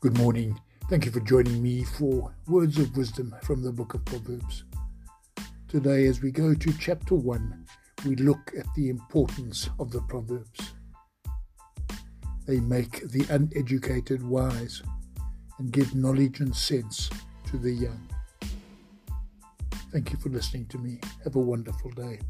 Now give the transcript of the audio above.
Good morning. Thank you for joining me for words of wisdom from the book of Proverbs. Today, as we go to chapter 1, we look at the importance of the Proverbs. They make the uneducated wise and give knowledge and sense to the young. Thank you for listening to me. Have a wonderful day.